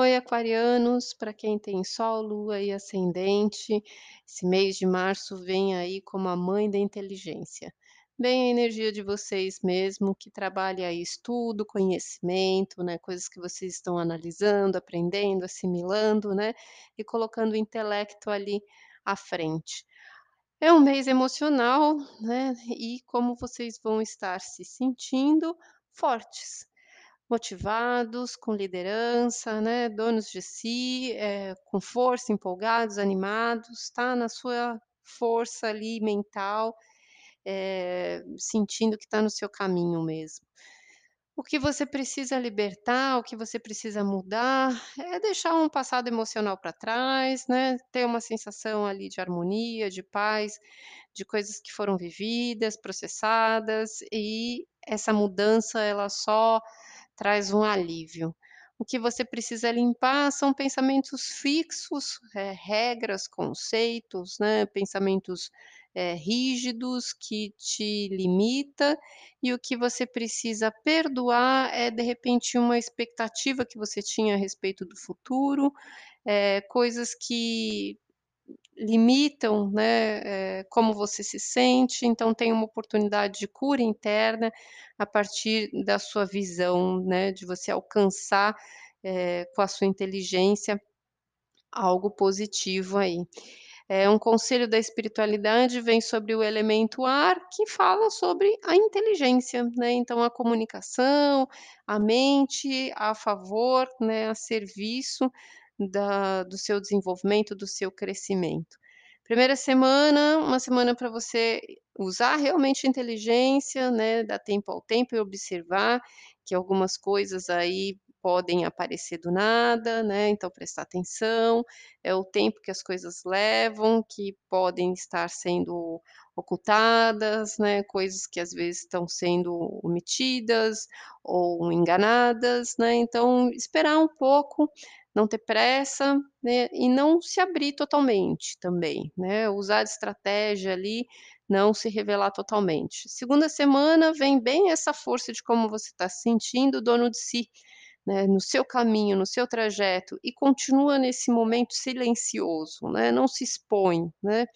Oi, aquarianos, para quem tem Sol, Lua e Ascendente, esse mês de março vem aí como a mãe da inteligência. Bem a energia de vocês mesmo, que trabalha aí estudo, conhecimento, né, coisas que vocês estão analisando, aprendendo, assimilando, né, e colocando o intelecto ali à frente. É um mês emocional, né, e como vocês vão estar se sentindo fortes. Motivados, com liderança, né, donos de si, eh, com força, empolgados, animados, tá na sua força ali mental, eh, sentindo que está no seu caminho mesmo. O que você precisa libertar, o que você precisa mudar, é deixar um passado emocional para trás, né, ter uma sensação ali de harmonia, de paz, de coisas que foram vividas, processadas, e essa mudança ela só traz um alívio. O que você precisa limpar são pensamentos fixos, eh, regras, conceitos, né, pensamentos, eh, rígidos que te limita, e o que você precisa perdoar é, de repente, uma expectativa que você tinha a respeito do futuro, eh, coisas que limitam, né, eh, como você se sente, então tem uma oportunidade de cura interna, a partir da sua visão, né, de você alcançar, eh, com a sua inteligência, algo positivo aí. Eh, um conselho da espiritualidade vem sobre o elemento ar, que fala sobre a inteligência, né, então a comunicação, a mente a favor, né, a serviço da do seu desenvolvimento, do seu crescimento. Primeira semana, uma semana para você usar realmente inteligência, né, dar tempo ao tempo e observar que algumas coisas aí podem aparecer do nada, né, então prestar atenção, é o tempo que as coisas levam, que podem estar sendo ocultadas, né, coisas que às vezes estão sendo omitidas ou enganadas, né, então esperar um pouco, não ter pressa, né, e não se abrir totalmente também, né, usar de estratégia ali, não se revelar totalmente. Segunda semana vem bem essa força de como você está se sentindo dono de si, né, no seu caminho, no seu trajeto e continua nesse momento silencioso, né, não se expõe, né,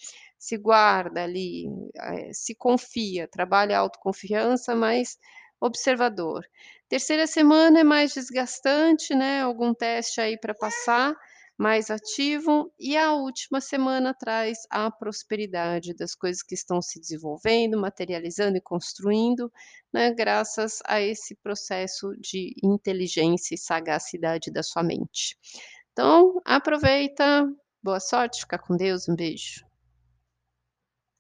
se guarda ali, eh, se confia, trabalha a autoconfiança, mas observador. Terceira semana é mais desgastante, né, algum teste aí para passar, mais ativo, e a última semana traz a prosperidade das coisas que estão se desenvolvendo, materializando e construindo, né, graças a esse processo de inteligência e sagacidade da sua mente. Então, aproveita, boa sorte, fica com Deus, um beijo.